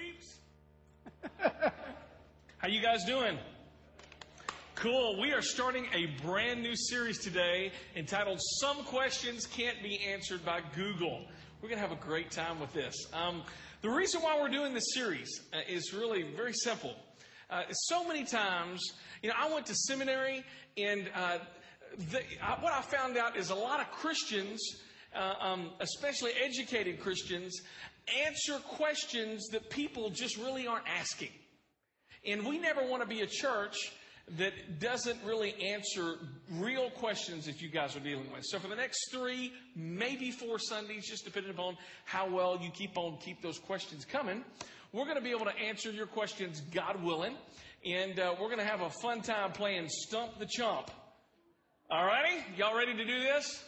How you guys doing? Cool. We are starting a brand new series today entitled "Some Questions Can't Be Answered by Google." We're going to have a great time with this. Um, the reason why we're doing this series uh, is really very simple. Uh, so many times, you know, I went to seminary, and uh, the, what I found out is a lot of Christians, uh, um, especially educated Christians, answer questions that people just really aren't asking. And we never want to be a church that doesn't really answer real questions that you guys are dealing with. So for the next three, maybe four Sundays, just depending upon how well you keep on keep those questions coming, we're going to be able to answer your questions, God willing, and uh, we're going to have a fun time playing Stump the Chump. All righty, y'all ready to do this?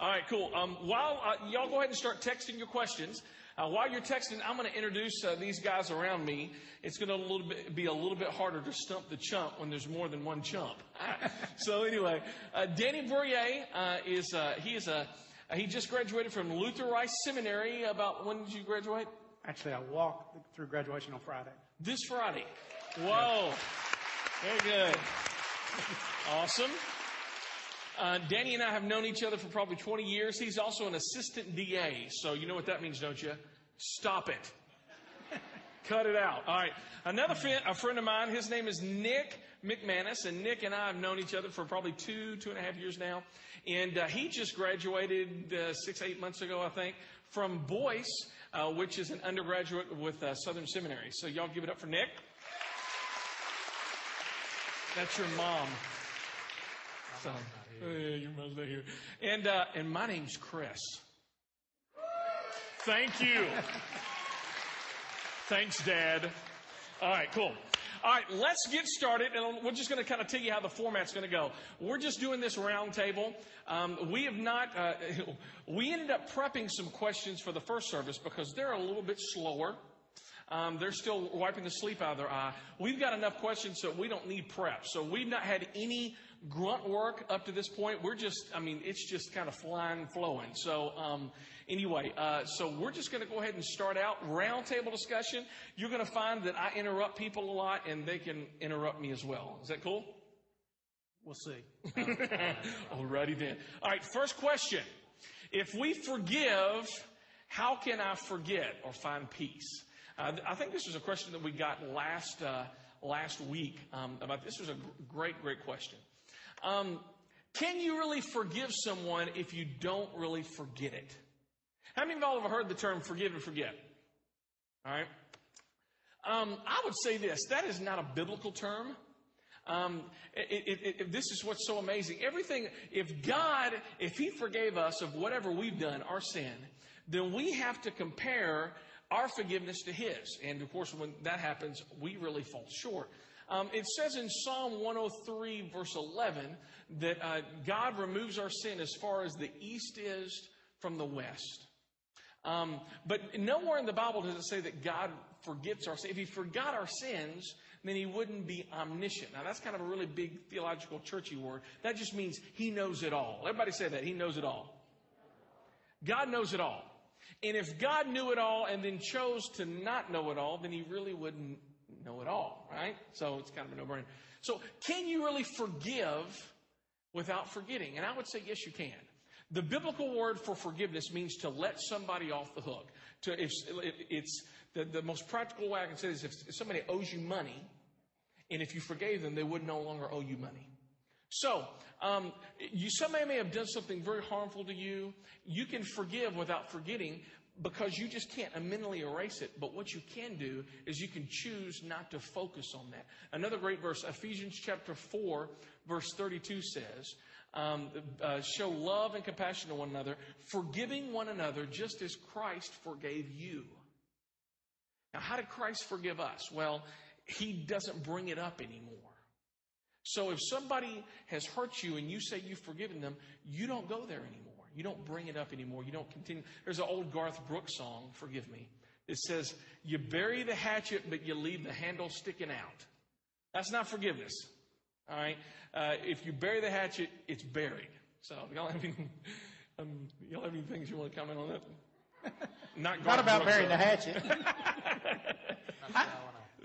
All right, cool. Um, while uh, y'all go ahead and start texting your questions. Uh, while you're texting, I'm going to introduce uh, these guys around me. It's going to be a little bit harder to stump the chump when there's more than one chump. so anyway, uh, Danny Bourrier uh, is uh, he is a he just graduated from Luther Rice Seminary. About when did you graduate? Actually, I walked through graduation on Friday. This Friday. Whoa, very good, awesome. Uh, Danny and I have known each other for probably 20 years. He's also an assistant DA. So you know what that means, don't you? Stop it. Cut it out. All right. Another friend, a friend of mine, his name is Nick McManus, and Nick and I have known each other for probably two, two and a half years now. And uh, he just graduated uh, six, eight months ago, I think, from Boyce, uh, which is an undergraduate with uh, Southern Seminary. So y'all give it up for Nick. That's your mom. So, Your mom's not here. And, uh, and my name's Chris. Thank you. Thanks, Dad. All right, cool. All right, let's get started, and we're just going to kind of tell you how the format's going to go. We're just doing this roundtable. Um, we have not. Uh, we ended up prepping some questions for the first service because they're a little bit slower. Um, they're still wiping the sleep out of their eye. We've got enough questions so we don't need prep. So we've not had any grunt work up to this point. We're just, I mean, it's just kind of flying, flowing. So, um, anyway, uh, so we're just going to go ahead and start out roundtable discussion. You're going to find that I interrupt people a lot and they can interrupt me as well. Is that cool? We'll see. Alrighty then. All right, first question. If we forgive, how can I forget or find peace? Uh, I think this was a question that we got last uh, last week um, about this was a great great question. Um, can you really forgive someone if you don't really forget it? How many of y'all have heard the term forgive and forget? All right. Um, I would say this that is not a biblical term. Um, it, it, it, this is what's so amazing. Everything, if God, if He forgave us of whatever we've done, our sin, then we have to compare our forgiveness to His. And of course, when that happens, we really fall short. Um, it says in Psalm 103, verse 11, that uh, God removes our sin as far as the east is from the west. Um, but nowhere in the Bible does it say that God forgets our sin. If He forgot our sins, then He wouldn't be omniscient. Now, that's kind of a really big theological, churchy word. That just means He knows it all. Everybody say that. He knows it all. God knows it all. And if God knew it all and then chose to not know it all, then He really wouldn't know it all, right? So it's kind of a no-brainer. So can you really forgive without forgetting? And I would say yes, you can. The biblical word for forgiveness means to let somebody off the hook. To if it's the, the most practical way I can say this: if somebody owes you money, and if you forgave them, they would no longer owe you money. So, um, you, somebody may have done something very harmful to you. You can forgive without forgetting, because you just can't mentally erase it. But what you can do is you can choose not to focus on that. Another great verse, Ephesians chapter 4, verse 32 says, um, uh, show love and compassion to one another, forgiving one another just as Christ forgave you. Now, how did Christ forgive us? Well, he doesn't bring it up anymore. So if somebody has hurt you and you say you've forgiven them, you don't go there anymore. You don't bring it up anymore. You don't continue. There's an old Garth Brooks song, forgive me. It says, You bury the hatchet, but you leave the handle sticking out. That's not forgiveness. All right? Uh, if you bury the hatchet, it's buried. So, y'all have any, um, y'all have any things you want to comment on that? Not, not about Brooks, burying the hatchet.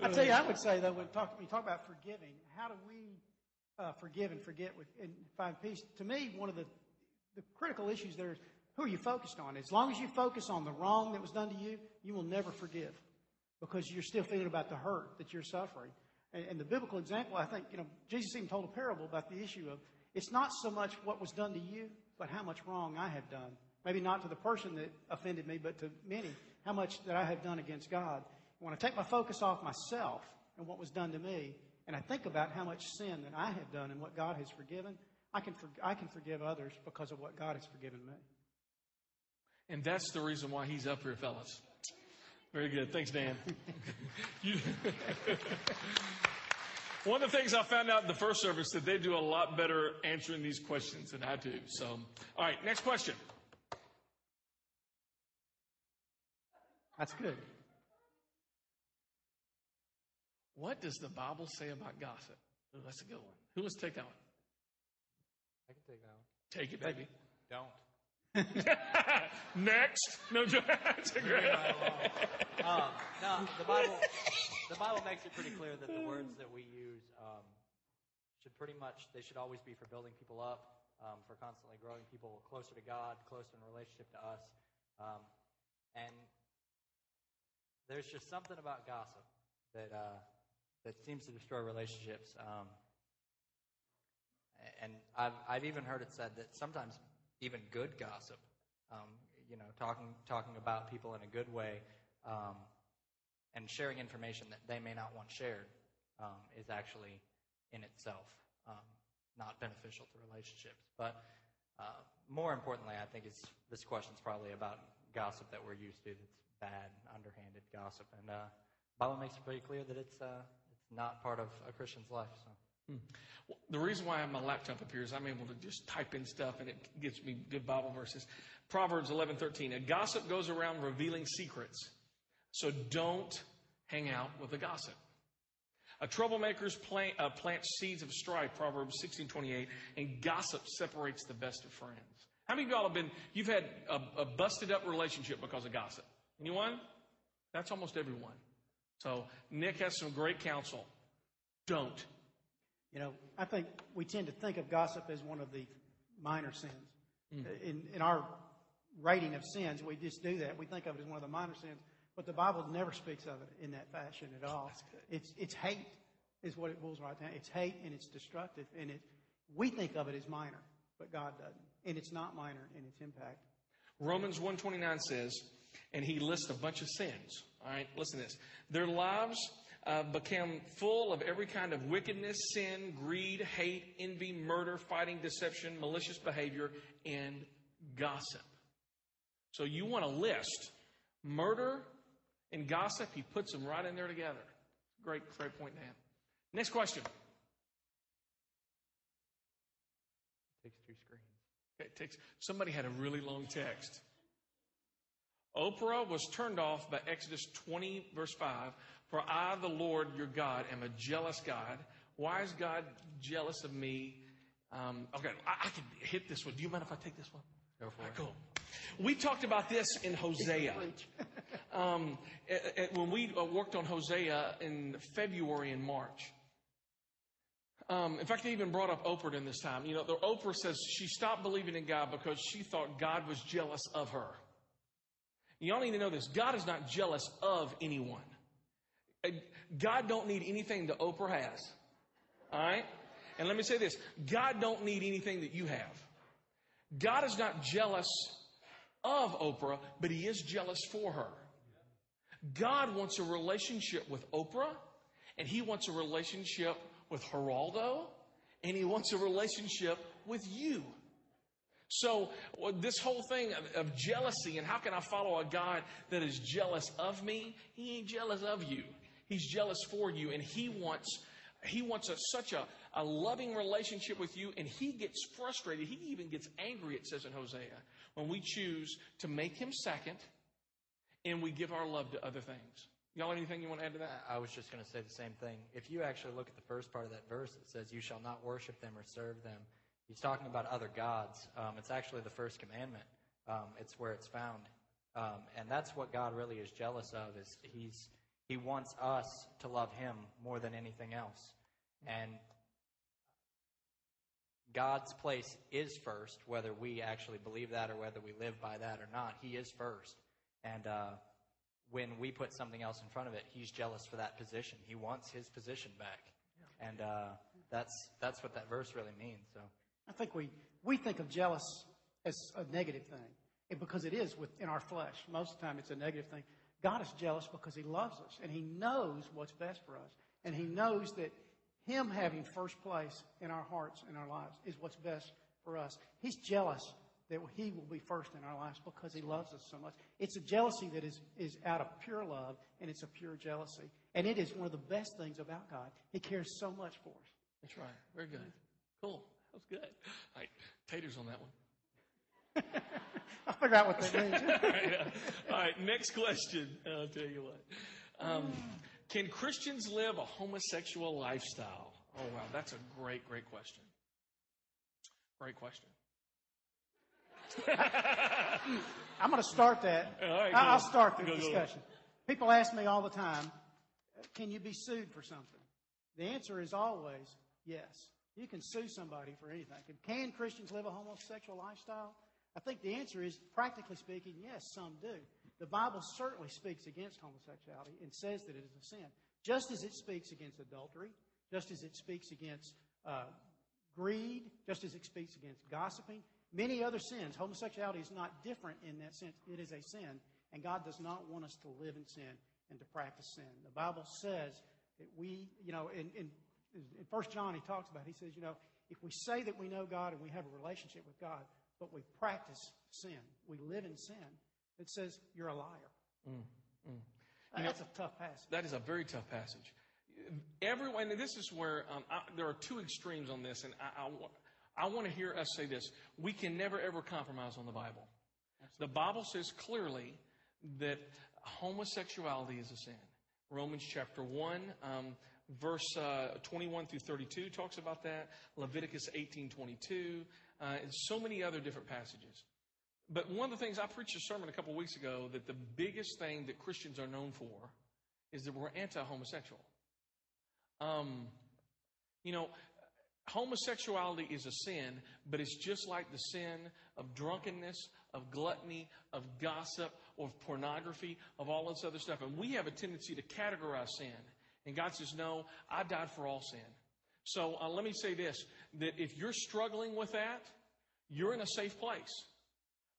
I tell you, I would say though, when talk, when you talk about forgiving, how do we uh, forgive and forget with, and find peace? To me, one of the, the critical issues there is who are you focused on? As long as you focus on the wrong that was done to you, you will never forgive because you're still feeling about the hurt that you're suffering. And, and the biblical example, I think, you know, Jesus even told a parable about the issue of it's not so much what was done to you, but how much wrong I have done. Maybe not to the person that offended me, but to many, how much that I have done against God. When I take my focus off myself and what was done to me, and I think about how much sin that I have done and what God has forgiven, I can, for, I can forgive others because of what God has forgiven me. And that's the reason why he's up here, fellas. Very good. Thanks, Dan. One of the things I found out in the first service that they do a lot better answering these questions than I do. So, all right, next question. That's good. What does the Bible say about gossip? Ooh, that's a good one. Who wants to take that one? I can take that one. Take it, baby. Don't. Next. No, that's a great. Um, no, the Bible, the Bible makes it pretty clear that the words that we use um, should pretty much they should always be for building people up, um, for constantly growing people closer to God, closer in relationship to us, um, and there's just something about gossip that uh, that seems to destroy relationships. And I've I've even heard it said that sometimes even good gossip, um, you know, talking talking about people in a good way, um, and sharing information that they may not want shared, um, is actually in itself um, not beneficial to relationships. But uh, more importantly, I think it's this question's probably about gossip that we're used to. That's bad, underhanded gossip, and uh, Bible makes it pretty clear that it's uh, it's not part of a Christian's life. So. Well, The reason why I have my laptop up here is I'm able to just type in stuff and it gives me good Bible verses. Proverbs 11:13. A gossip goes around revealing secrets. So don't hang out with a gossip. A troublemaker's plant, uh, plants seeds of strife, Proverbs 16:28, and gossip separates the best of friends. How many of y'all have been you've had a, a busted up relationship because of gossip? Anyone? That's almost everyone. So Nick has some great counsel. Don't. You know, I think we tend to think of gossip as one of the minor sins. Mm. In, in our rating of sins, we just do that. We think of it as one of the minor sins, but the Bible never speaks of it in that fashion at all. It's, it's hate is what it boils right down. It's hate and it's destructive, and it, we think of it as minor, but God doesn't. And it's not minor in its impact. Romans 129 says, and he lists a bunch of sins. All right, listen to this. Their lives uh, became full of every kind of wickedness, sin, greed, hate, envy, murder, fighting, deception, malicious behavior, and gossip. So you want to list murder and gossip, he puts them right in there together. Great, great point, Dan. Next question. Takes two screens. Okay, it takes, somebody had a really long text. Oprah was turned off by Exodus 20, verse 5. For I, the Lord your God, am a jealous God. Why is God jealous of me? Um, okay, I, I can hit this one. Do you mind if I take this one? Go for All it. cool. We talked about this in Hosea. Um, a- a- when we uh, worked on Hosea in February and March. Um, in fact, I even brought up Oprah in this time. You know, the, Oprah says she stopped believing in God because she thought God was jealous of her. Y'all need to know this. God is not jealous of anyone. God don't need anything that Oprah has. All right? And let me say this. God don't need anything that you have. God is not jealous of Oprah, but he is jealous for her. God wants a relationship with Oprah, and he wants a relationship with Geraldo, and he wants a relationship with you. So, this whole thing of, of jealousy and how can I follow a God that is jealous of me? He ain't jealous of you. He's jealous for you, and he wants he wants a, such a, a loving relationship with you, and he gets frustrated. He even gets angry, it says in Hosea, when we choose to make him second and we give our love to other things. Y'all have anything you want to add to that? I was just going to say the same thing. If you actually look at the first part of that verse, it says, You shall not worship them or serve them. He's talking about other gods. Um, it's actually the first commandment. Um, it's where it's found. Um, and that's what God really is jealous of is he's, he wants us to love Him more than anything else. And God's place is first, whether we actually believe that or whether we live by that or not. He is first. And uh, when we put something else in front of it, He's jealous for that position. He wants His position back. And uh, that's, that's what that verse really means. So. I think we, we think of jealous as a negative thing and because it is within our flesh. Most of the time it's a negative thing. God is jealous because He loves us and He knows what's best for us. And He knows that Him having first place in our hearts and our lives is what's best for us. He's jealous that He will be first in our lives because He loves us so much. It's a jealousy that is, is out of pure love and it's a pure jealousy. And it is one of the best things about God. He cares so much for us. That's right. Very good. Cool. That was good. All right. Taters on that one. Figure out what that means. All right. uh, all right. Next question. I'll tell you what. Um, can Christians live a homosexual lifestyle? Oh, wow. That's a great, great question. Great question. I'm going to start that. Right, I- I'll go. start the Go, go, go. discussion. People ask me all the time, can you be sued for something? The answer is always yes. You can sue somebody for anything. Can Christians live a homosexual lifestyle? I think the answer is, practically speaking, yes, some do. The Bible certainly speaks against homosexuality and says that it is a sin, just as it speaks against adultery, just as it speaks against uh, greed, just as it speaks against gossiping, many other sins. Homosexuality is not different in that sense. It is a sin, and God does not want us to live in sin and to practice sin. The Bible says that we, you know, in, in, in 1 John, he talks about, he says, you know, if we say that we know God and we have a relationship with God, but we practice sin, we live in sin, it says you're a liar. Uh, That's a tough passage. That is a very tough passage. Everyone, and this is where um, I, there are two extremes on this, and I, I, I want to hear us say this. We can never, ever compromise on the Bible. The Bible says clearly that homosexuality is a sin. Romans chapter 1, um, verse uh, 21 through 32 talks about that. Leviticus 18 22, uh, and so many other different passages. But one of the things I preached a sermon a couple weeks ago that the biggest thing that Christians are known for is that we're anti homosexual. Um, you know, homosexuality is a sin, but it's just like the sin of drunkenness, of gluttony, of gossip, of pornography, of all this other stuff. And we have a tendency to categorize sin. And God says, No, I died for all sin. So uh, let me say this that if you're struggling with that, you're in a safe place.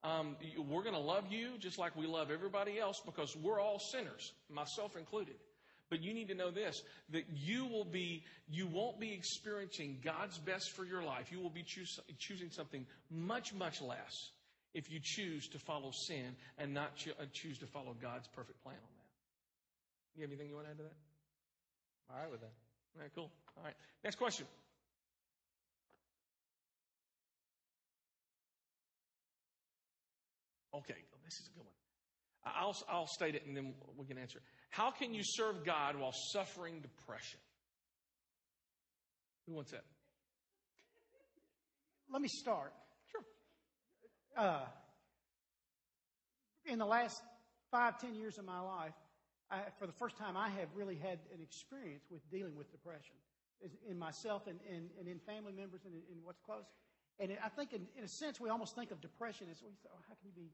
Um, we're going to love you just like we love everybody else because we're all sinners, myself included. But you need to know this that you will be, you won't be experiencing God's best for your life. You will be choosing something much, much less if you choose to follow sin and not cho- uh, choose to follow God's perfect plan on that. You have anything you want to add to that? All right with that. All right, cool. All right. Next question. Okay, this is a good one. I'll, I'll state it and then we can answer. How can you serve God while suffering depression? Who wants that? Let me start. Sure. Uh, in the last five, ten years of my life, I, for the first time, I have really had an experience with dealing with depression in myself and, and, and in family members and in, in what's close. And I think, in, in a sense, we almost think of depression as we say, oh, how can you be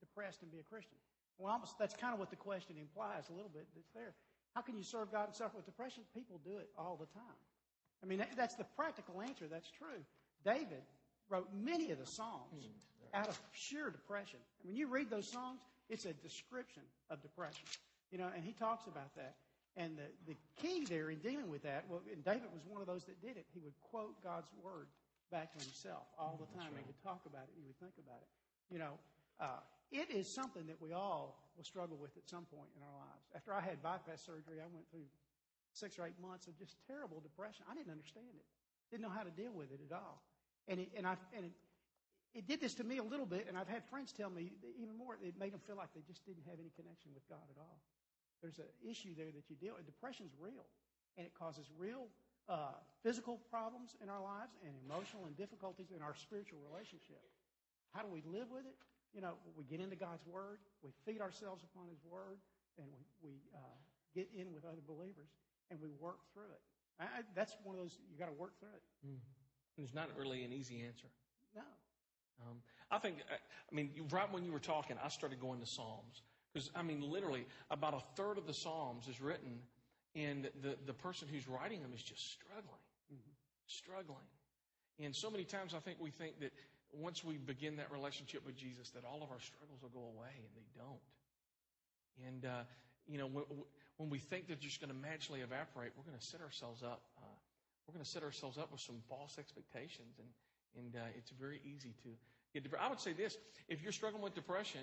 depressed and be a Christian? Well, almost that's kind of what the question implies a little bit. That's there. How can you serve God and suffer with depression? People do it all the time. I mean, that, that's the practical answer. That's true. David wrote many of the Psalms out of sheer depression. And when you read those songs, it's a description of depression. You know, and he talks about that. And the, the key there in dealing with that, well, and David was one of those that did it. He would quote God's word back to himself all the time. He would talk about it. He would think about it. You know, uh, it is something that we all will struggle with at some point in our lives. After I had bypass surgery, I went through six or eight months of just terrible depression. I didn't understand it. Didn't know how to deal with it at all. And it, and I and it, it did this to me a little bit. And I've had friends tell me even more. It made them feel like they just didn't have any connection with God at all. There's an issue there that you deal with. Depression's real, and it causes real physical problems in our lives and emotional and difficulties in our spiritual relationship. How do we live with it? You know, we get into God's Word, we feed ourselves upon His Word, and we, we uh, get in with other believers and we work through it. I, I, that's one of those, you got to work through it. There's not really an easy answer. No. Um, I think, I I mean, you- right when you were talking, I started going to Psalms. Because, I mean, literally, about a third of the Psalms is written, and the, the person who's writing them is just struggling, struggling. And so many times I think we think that once we begin that relationship with Jesus, that all of our struggles will go away, and they don't. And, uh, you know, when, when we think they're just going to magically evaporate, we're going to set ourselves up. Uh, we're going to set ourselves up with some false expectations, and and uh, it's very easy to get depressed. I would say this: if you're struggling with depression,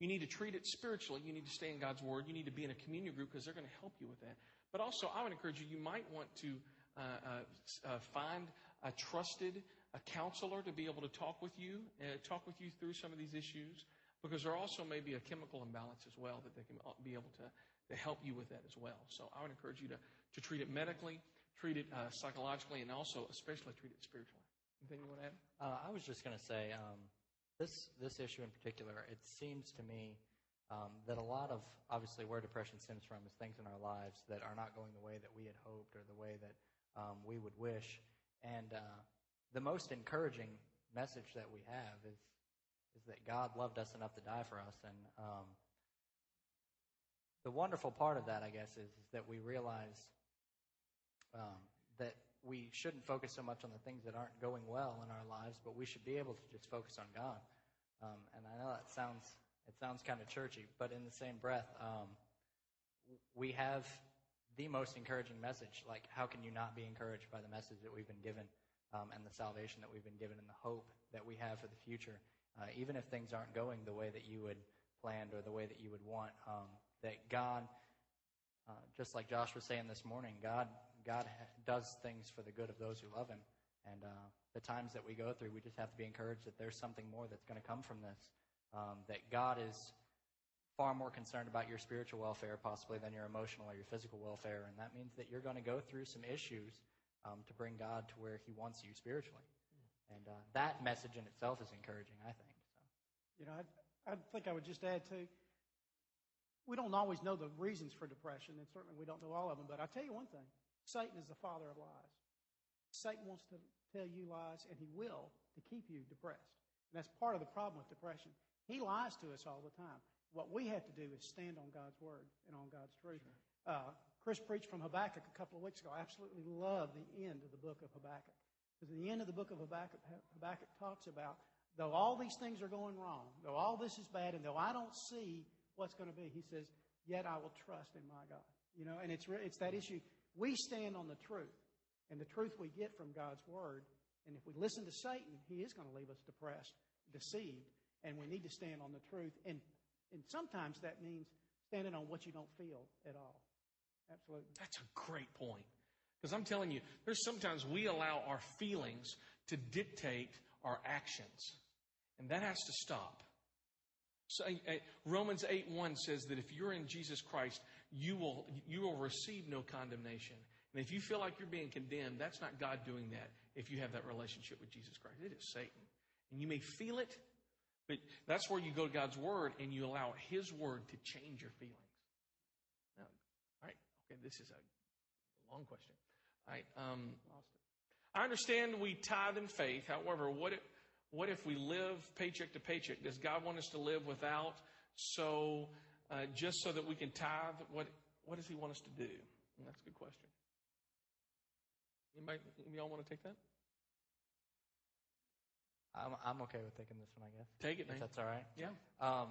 you need to treat it spiritually. You need to stay in God's Word. You need to be in a communion group because they're going to help you with that. But also, I would encourage you. You might want to uh, uh, uh, find a trusted a counselor to be able to talk with you, uh, talk with you through some of these issues, because there also may be a chemical imbalance as well that they can uh, be able to, to help you with that as well. So I would encourage you to, to treat it medically, treat it uh, psychologically, and also especially treat it spiritually. Anything you want to add? Uh, I was just going to say um, this this issue in particular. It seems to me um, that a lot of obviously where depression stems from is things in our lives that are not going the way that we had hoped or the way that um, we would wish. And uh, the most encouraging message that we have is is that God loved us enough to die for us. And um, the wonderful part of that, I guess, is, is that we realize um, that we shouldn't focus so much on the things that aren't going well in our lives, but we should be able to just focus on God. Um, and I know that sounds it sounds kind of churchy, but in the same breath, um, we have the most encouraging message. Like, how can you not be encouraged by the message that we've been given um, and the salvation that we've been given and the hope that we have for the future? Uh, even if things aren't going the way that you would planned or the way that you would want, um, that God, uh, just like Josh was saying this morning, God, God does things for the good of those who love Him. And uh, the times that we go through, we just have to be encouraged that there's something more that's going to come from this. Um, that God is far more concerned about your spiritual welfare, possibly, than your emotional or your physical welfare. And that means that you're going to go through some issues um, to bring God to where He wants you spiritually. And uh, that message in itself is encouraging, I think. So. You know, I, I think I would just add to we don't always know the reasons for depression, and certainly we don't know all of them, but I'll tell you one thing Satan is the father of lies. Satan wants to tell you lies, and he will to keep you depressed. And that's part of the problem with depression. He lies to us all the time. What we have to do is stand on God's word and on God's truth. Uh, Chris preached from Habakkuk a couple of weeks ago. I absolutely love the end of the book of Habakkuk. Because the end of the book of Habakkuk, Habakkuk talks about, though all these things are going wrong, though all this is bad, and though I don't see what's going to be, he says, yet I will trust in my God. You know, and it's, re- it's that issue. We stand on the truth, and the truth we get from God's word. And if we listen to Satan, he is going to leave us depressed, deceived, and we need to stand on the truth. And, and sometimes that means standing on what you don't feel at all. Absolutely. That's a great point. Because I'm telling you, there's sometimes we allow our feelings to dictate our actions. And that has to stop. So, uh, Romans 8 1 says that if you're in Jesus Christ, you will, you will receive no condemnation. And if you feel like you're being condemned, that's not God doing that if you have that relationship with Jesus Christ. It is Satan. And you may feel it, but that's where you go to God's Word and you allow His Word to change your feelings. Now, all right, okay, this is a long question. All right, um, I understand we tithe in faith. However, what if, what if we live paycheck to paycheck? Does God want us to live without? So, uh, just so that we can tithe, what what does He want us to do? And that's a good question. Anybody, y'all want to take that? I'm, I'm okay with taking this one, I guess. Take it, If man. that's all right. Yeah. Um,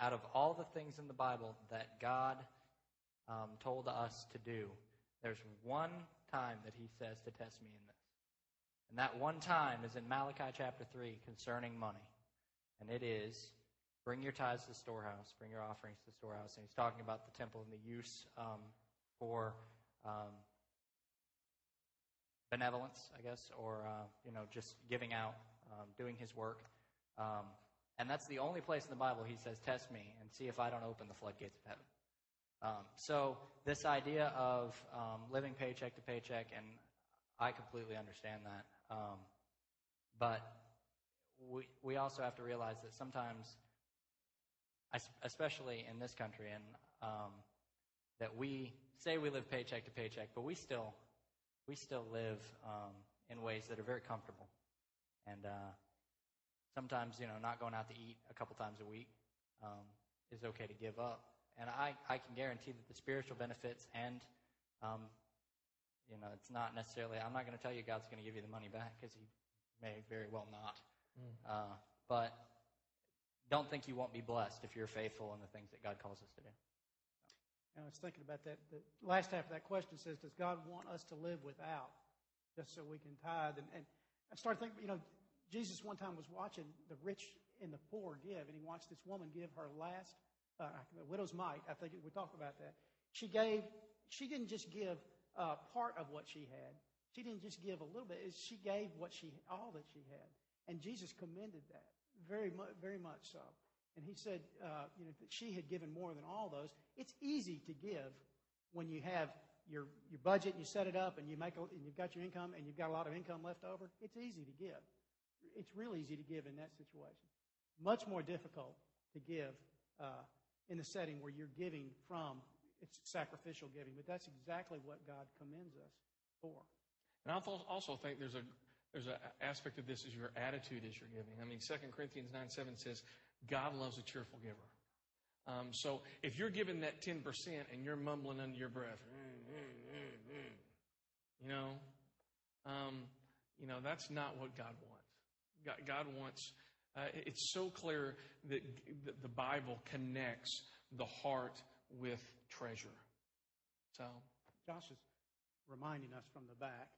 out of all the things in the Bible that God um, told us to do, there's one time that He says to test me in this. And that one time is in Malachi chapter 3 concerning money. And it is bring your tithes to the storehouse, bring your offerings to the storehouse. And He's talking about the temple and the use um, for um, benevolence, I guess, or uh, you know, just giving out, um, doing His work. Um, and that's the only place in the Bible He says, "Test me and see if I don't open the floodgates of heaven." Um, so this idea of um, living paycheck to paycheck, and I completely understand that, um, but we we also have to realize that sometimes, especially in this country, and um, that we say we live paycheck to paycheck, but we still we still live um, in ways that are very comfortable, and uh, sometimes you know not going out to eat a couple times a week um, is okay to give up. And I, I can guarantee that the spiritual benefits and um, you know it's not necessarily I'm not going to tell you God's going to give you the money back because He may very well not. Uh, but don't think you won't be blessed if you're faithful in the things that God calls us to do. And I was thinking about that. The last half of that question says, Does God want us to live without just so we can tithe? And, and I started thinking, you know, Jesus one time was watching the rich and the poor give, and he watched this woman give her last, uh, the widow's mite. I think we talked about that. She gave, she didn't just give uh, part of what she had. She didn't just give a little bit. She gave what she, all that she had. And Jesus commended that very much, very much so. And he said, uh, you know, that she had given more than all those. It's easy to give when you have your, your budget and you set it up and you make a, and you've got your income and you've got a lot of income left over. It's easy to give. It's real easy to give in that situation. Much more difficult to give uh, in the setting where you're giving from it's sacrificial giving. But that's exactly what God commends us for. And I also think there's a there's an aspect of this is your attitude as you're giving. I mean, 2 Corinthians 9 7 says, God loves a cheerful giver. Um, so if you're giving that 10% and you're mumbling under your breath, you know, um, you know, that's not what God wants. God, God wants, uh, it's so clear that the Bible connects the heart with treasure. So. Josh is reminding us from the back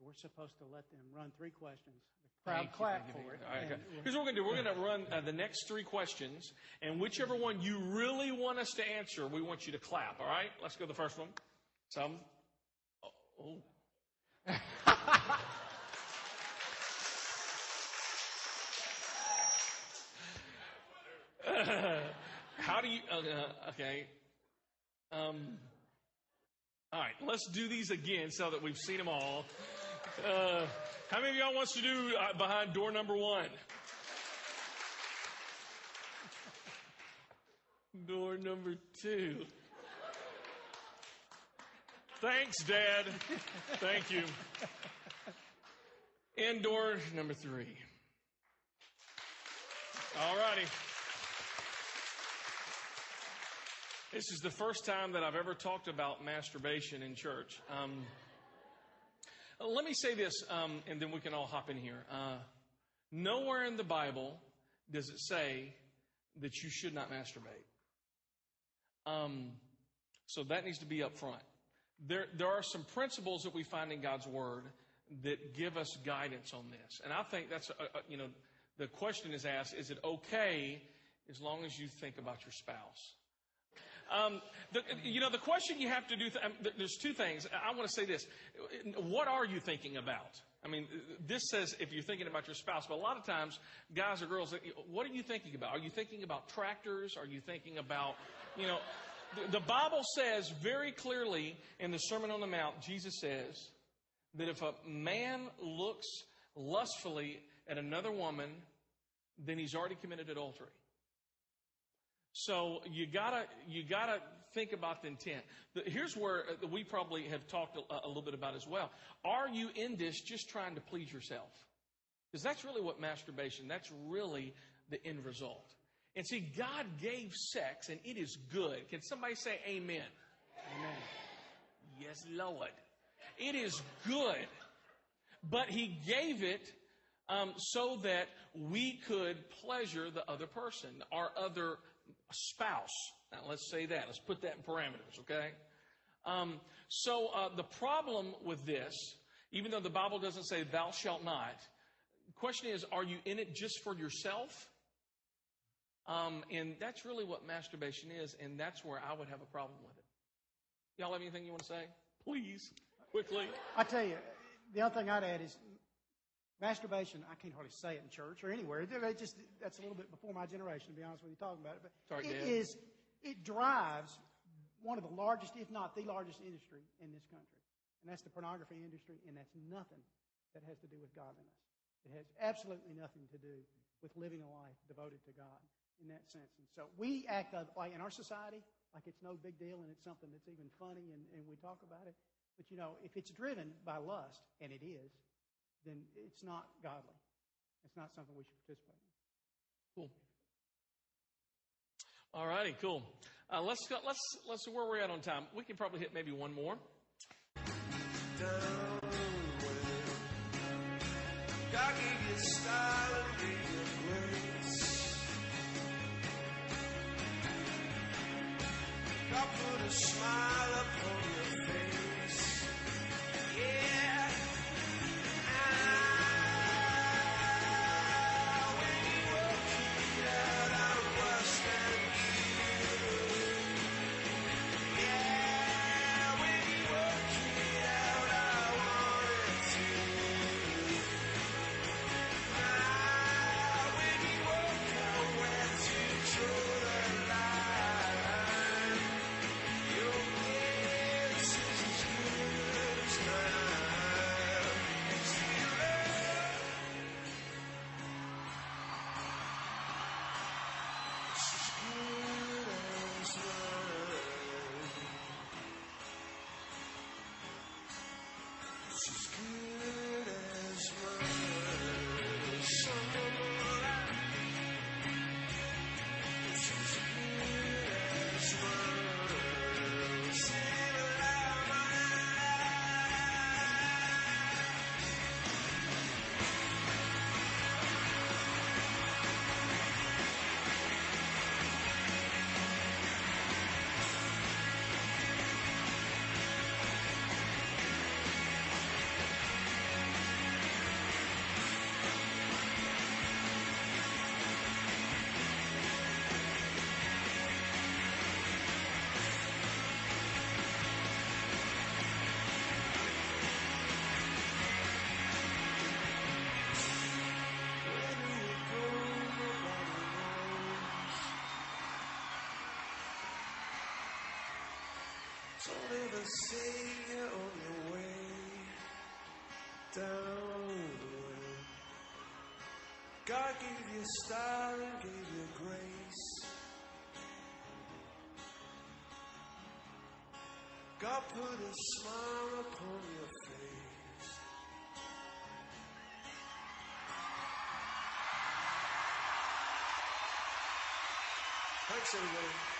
we're supposed to let them run three questions. The crowd clap for it. Right, okay. Here's what we're going to do. We're going to run uh, the next three questions, and whichever one you really want us to answer, we want you to clap. All right? Let's go to the first one. Some. Oh. how do you? Uh, okay. Um, all right, let's do these again so that we've seen them all. Uh, how many of y'all wants to do uh, behind door number one? Door number two. Thanks, Dad. Thank you. And door number three. All righty. This is the first time that I've ever talked about masturbation in church. Um, let me say this, um, and then we can all hop in here. Uh, nowhere in the Bible does it say that you should not masturbate. Um, so that needs to be up front. There, there are some principles that we find in God's Word that give us guidance on this. And I think that's, a, a, you know, the question is asked is it okay as long as you think about your spouse? Um, the, you know, the question you have to do, th- um, there's two things. I want to say this. What are you thinking about? I mean, this says if you're thinking about your spouse, but a lot of times, guys or girls, what are you thinking about? Are you thinking about tractors? Are you thinking about, you know, the Bible says very clearly in the Sermon on the Mount, Jesus says that if a man looks lustfully at another woman, then he's already committed adultery. So you gotta you gotta think about the intent. Here's where uh, we probably have talked a, a little bit about as well. Are you in this just trying to please yourself? Because that's really what masturbation. That's really the end result. And see, God gave sex, and it is good. Can somebody say Amen? Amen. Yes, Lord. It is good, but He gave it um, so that we could pleasure the other person, our other spouse. Now, let's say that. Let's put that in parameters, okay? Um, so, uh, the problem with this, even though the Bible doesn't say thou shalt not, the question is, are you in it just for yourself? Um, and that's really what masturbation is, and that's where I would have a problem with it. Y'all have anything you want to say? Please, quickly. I tell you, the other thing I'd add is Masturbation, I can't hardly say it in church or anywhere. It just that's a little bit before my generation, to be honest with you, talking about it. But Sorry, it is it drives one of the largest, if not the largest industry in this country. And that's the pornography industry, and that's nothing that has to do with godliness. It has absolutely nothing to do with living a life devoted to God in that sense. And so we act like in our society like it's no big deal and it's something that's even funny and, and we talk about it. But you know, if it's driven by lust, and it is, then it's not godly. It's not something we should participate in. Cool. All righty, cool. Uh, let's go, let's let's see where we're at on time. We can probably hit maybe one more. God gave you style and gave you grace. God put a smile upon Don't ever say you're on your way down the way. God gave you style and gave you grace. God put a smile upon your face. Thanks, everybody.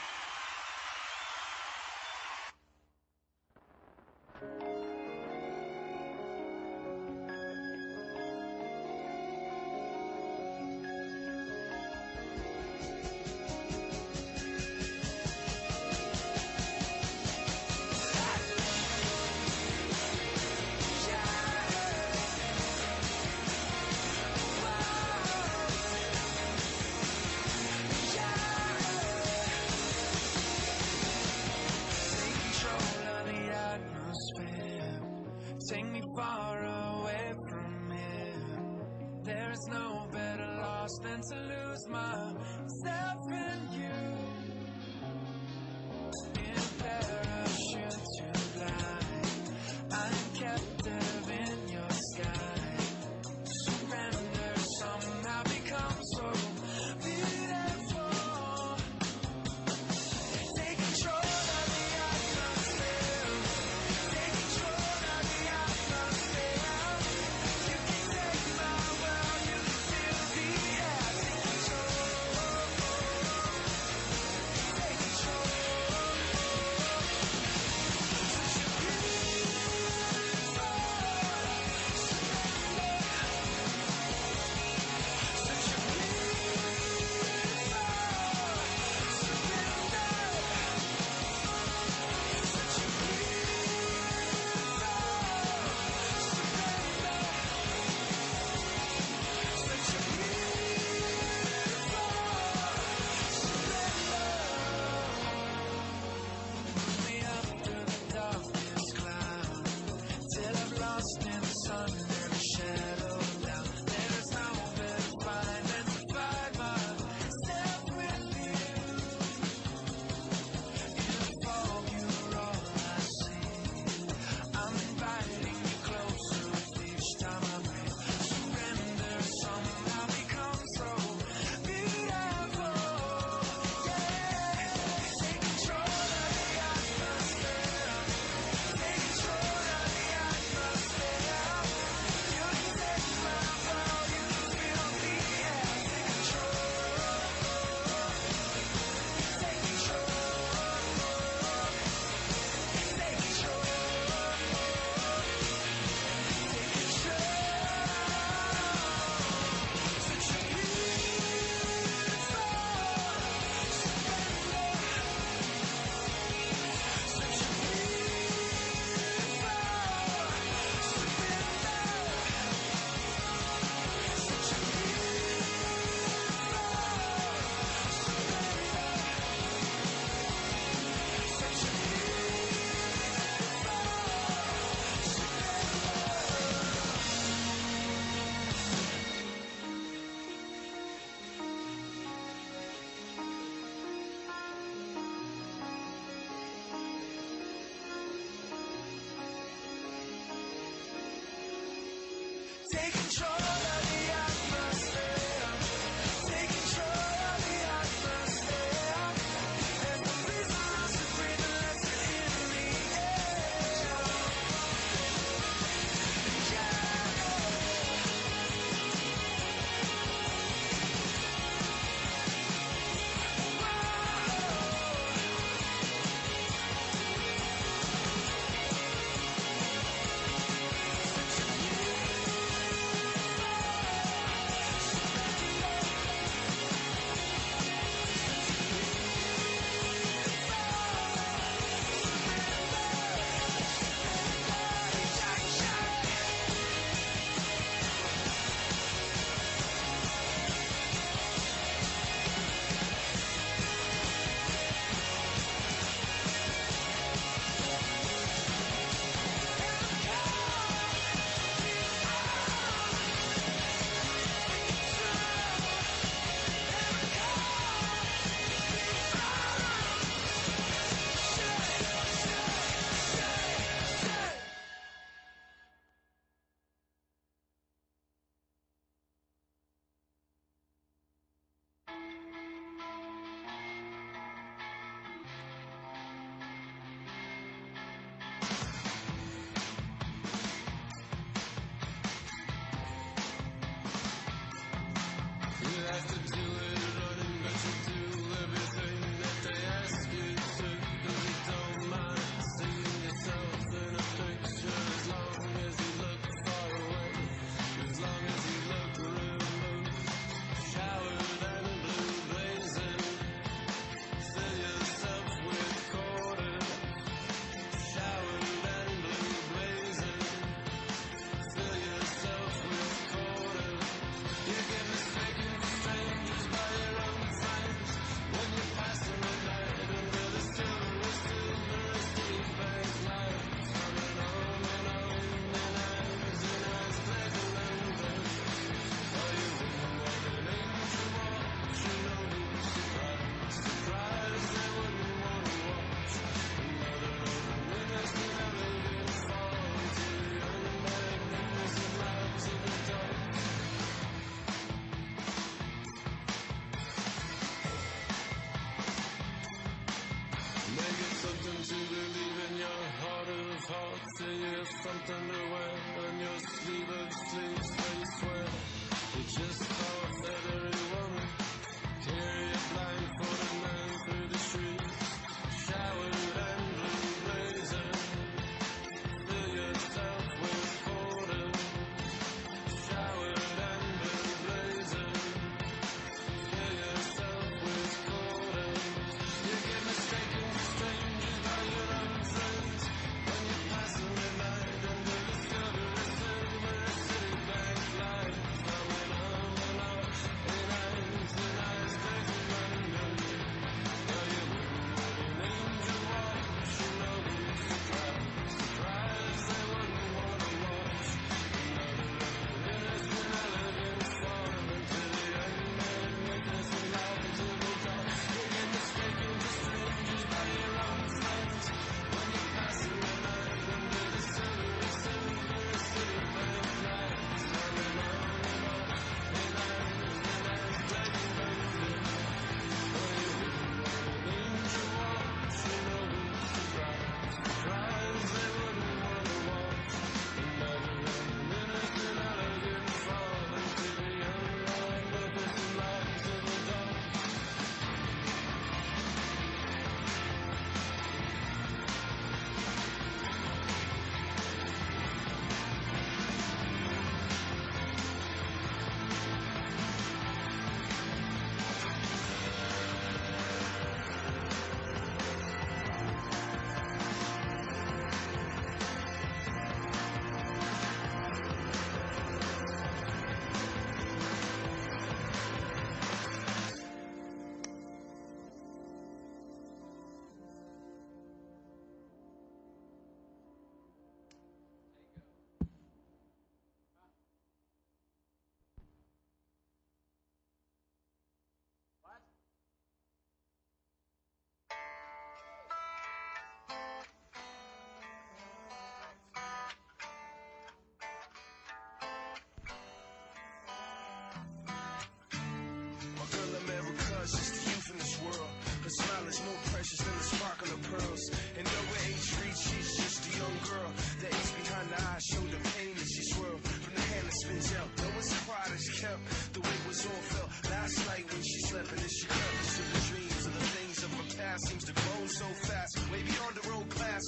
felt last night when she slept and then she into the dreams of the things of her past seems to grow so fast, way beyond class.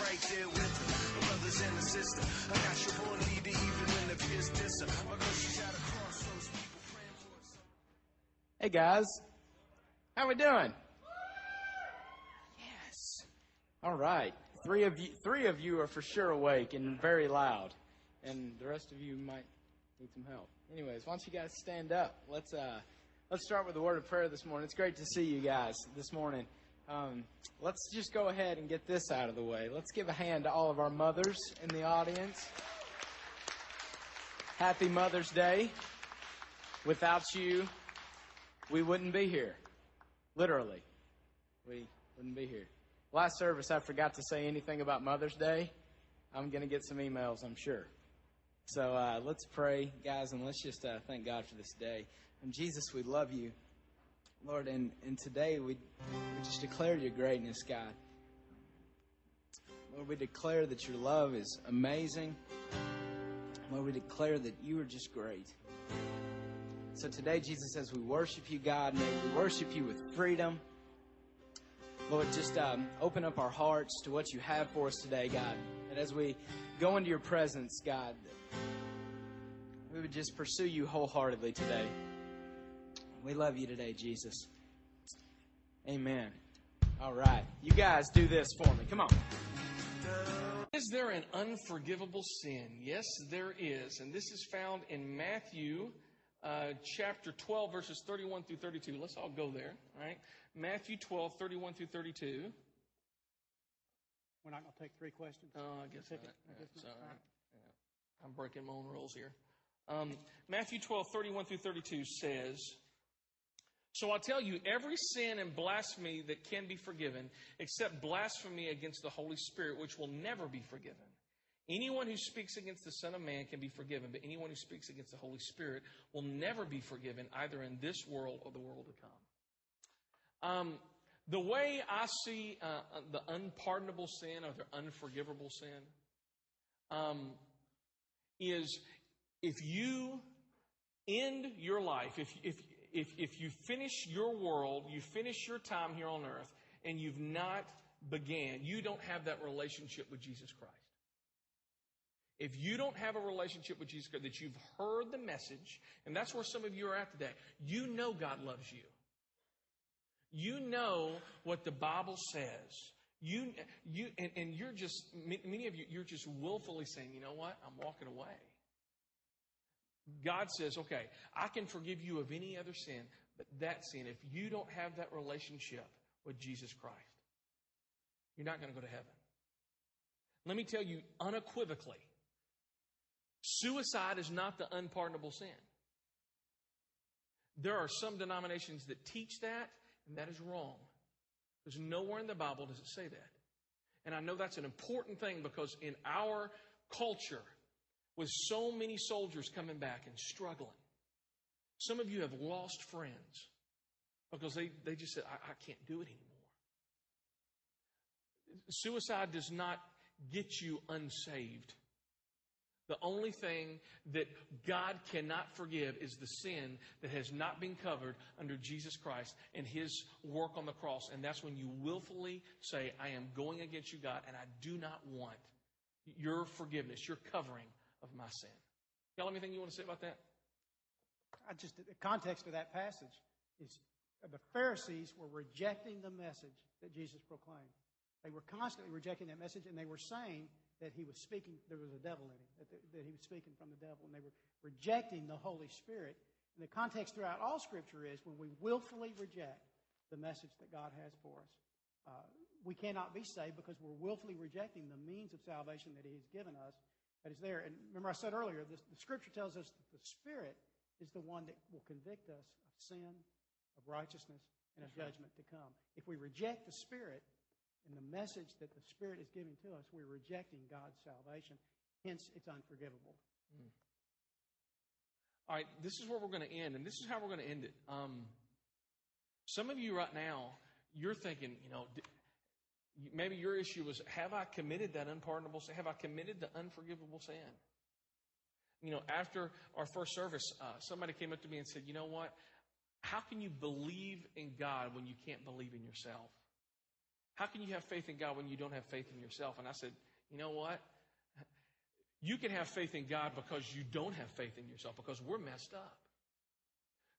Right there with her, brothers and sister, a natural born leader even when the peers diss her. My girl, she's at a crossroads. Hey guys, how we doing? Yes. All right. Three of you, three of you are for sure awake and very loud, and the rest of you might need some help. Anyways, why don't you guys stand up? Let's uh, let's start with a word of prayer this morning. It's great to see you guys this morning. Um, let's just go ahead and get this out of the way. Let's give a hand to all of our mothers in the audience. Happy Mother's Day. Without you, we wouldn't be here. Literally. We wouldn't be here. Last service, I forgot to say anything about Mother's Day. I'm going to get some emails, I'm sure. So uh, let's pray, guys, and let's just uh, thank God for this day. And Jesus, we love you. Lord, and, and today we, we just declare your greatness, God. Lord, we declare that your love is amazing. Lord, we declare that you are just great. So today, Jesus, as we worship you, God, may we worship you with freedom. Lord, just um, open up our hearts to what you have for us today, God. And as we go into your presence, God, we would just pursue you wholeheartedly today. We love you today, Jesus. Amen. All right. You guys do this for me. Come on. Is there an unforgivable sin? Yes, there is. And this is found in Matthew uh, chapter 12, verses 31 through 32. Let's all go there, all right? Matthew 12, 31 through 32. We're not going to take three questions. Oh, I guess not. it. I Yeah, guess it's not. all right. Yeah. I'm breaking my own rules here. Um, Matthew 12, 31 through 32 says, So I tell you, every sin and blasphemy that can be forgiven, except blasphemy against the Holy Spirit, which will never be forgiven. Anyone who speaks against the Son of Man can be forgiven, but anyone who speaks against the Holy Spirit will never be forgiven, either in this world or the world to come. Um, the way I see uh, the unpardonable sin or the unforgivable sin um, is if you end your life, if, if, if, if you finish your world, you finish your time here on earth, and you've not began, you don't have that relationship with Jesus Christ. If you don't have a relationship with Jesus Christ, that you've heard the message, and that's where some of you are at today, you know God loves you. You know what the Bible says. You, you, and, and you're just, many of you, you're just willfully saying, you know what? I'm walking away. God says, okay, I can forgive you of any other sin, but that sin, if you don't have that relationship with Jesus Christ, you're not going to go to heaven. Let me tell you unequivocally suicide is not the unpardonable sin. There are some denominations that teach that, and that is wrong. There's nowhere in the Bible does it say that. And I know that's an important thing because in our culture, with so many soldiers coming back and struggling, some of you have lost friends because they, they just said, I, I can't do it anymore. Suicide does not get you unsaved. The only thing that God cannot forgive is the sin that has not been covered under Jesus Christ and His work on the cross. And that's when you willfully say, I am going against you, God, and I do not want your forgiveness, your covering of my sin. Y'all anything you want to say about that? I just the context of that passage is the Pharisees were rejecting the message that Jesus proclaimed. They were constantly rejecting that message, and they were saying that he was speaking. There was a devil in him. That, that he was speaking from the devil, and they were rejecting the Holy Spirit. And the context throughout all Scripture is when we willfully reject the message that God has for us, uh, we cannot be saved because we're willfully rejecting the means of salvation that He has given us. That is there. And remember, I said earlier, the Scripture tells us that the Spirit is the one that will convict us of sin, of righteousness, and of judgment to come. If we reject the Spirit and the message that the Spirit is giving to us, we're rejecting God's salvation. Hence, it's unforgivable. All right, this is where we're going to end, and this is how we're going to end it. Um, some of you right now, you're thinking, you know, maybe your issue was, have I committed that unpardonable sin? Have I committed the unforgivable sin? You know, after our first service, uh, somebody came up to me and said, you know what? How can you believe in God when you can't believe in yourself? How can you have faith in God when you don't have faith in yourself? And I said, you know what? You can have faith in God because you don't have faith in yourself because we're messed up.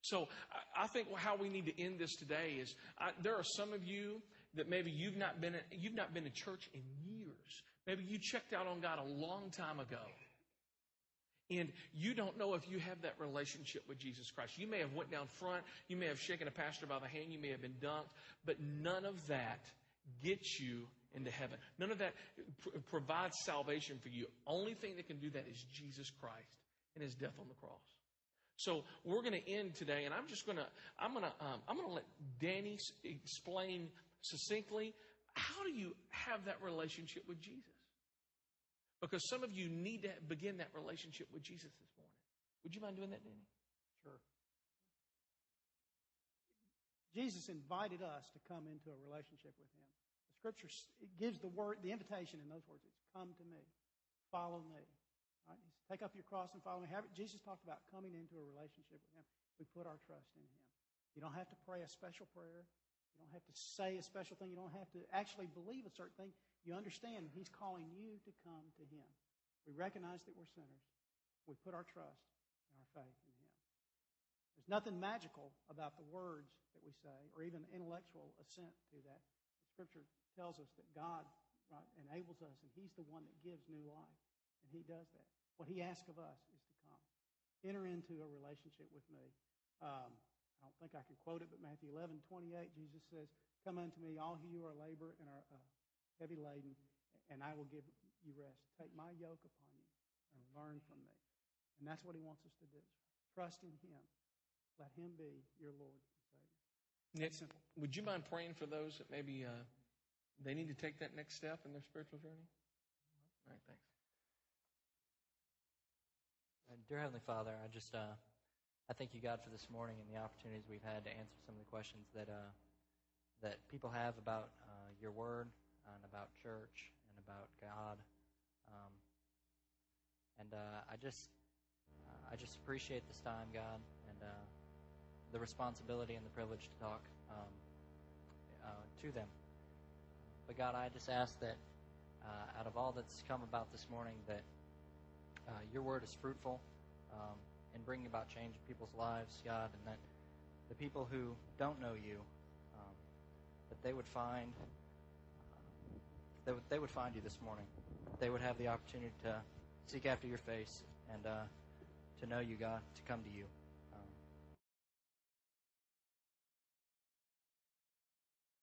So I, think how we need to end this today is I, there are some of you that maybe you've not been in, you've not been to church in years. Maybe you checked out on God a long time ago. And you don't know if you have that relationship with Jesus Christ. You may have went down front, you may have shaken a pastor by the hand, you may have been dunked, but none of that gets you into heaven. None of that pr- provides salvation for you. Only thing that can do that is Jesus Christ and his death on the cross. So we're going to end today, and I'm just going to I'm going to um, I'm going to let Danny explain succinctly how do you have that relationship with Jesus? Because some of you need to begin that relationship with Jesus this morning. Would you mind doing that, Danny? Sure. Jesus invited us to come into a relationship with Him. The Scripture gives the word, the invitation in those words. It's come to me, follow me. Right? Take up your cross and follow me. Have, Jesus talked about coming into a relationship with Him. We put our trust in Him. You don't have to pray a special prayer. You don't have to say a special thing. You don't have to actually believe a certain thing. You understand He's calling you to come to Him. We recognize that we're sinners. We put our trust and our faith in. There's nothing magical about the words that we say, or even intellectual assent to that. The Scripture tells us that God right, enables us, and He's the one that gives new life, and He does that. What He asks of us is to come, enter into a relationship with me. Um, I don't think I can quote it, but Matthew 11, 28, Jesus says, "Come unto me, all who you are labor and are uh, heavy laden, and I will give you rest. Take my yoke upon you and learn from me." And that's what He wants us to do. Trust in Him. Let Him be your Lord and Savior. Nick, would you mind praying for those that maybe uh, they need to take that next step in their spiritual journey? All right, thanks. And dear Heavenly Father, I just uh, I thank you, God, for this morning and the opportunities we've had to answer some of the questions that uh, that people have about uh, your Word and about church and about God. Um, and uh, I just uh, I just appreciate this time, God, and uh, the responsibility and the privilege to talk um, uh, to them. But God, I just ask that uh, out of all that's come about this morning, that uh, your word is fruitful um, in bringing about change in people's lives, God, and that the people who don't know you, um, that they would find, uh, they they would find you this morning. They would have the opportunity to seek after your face and uh, to know you, God, to come to you.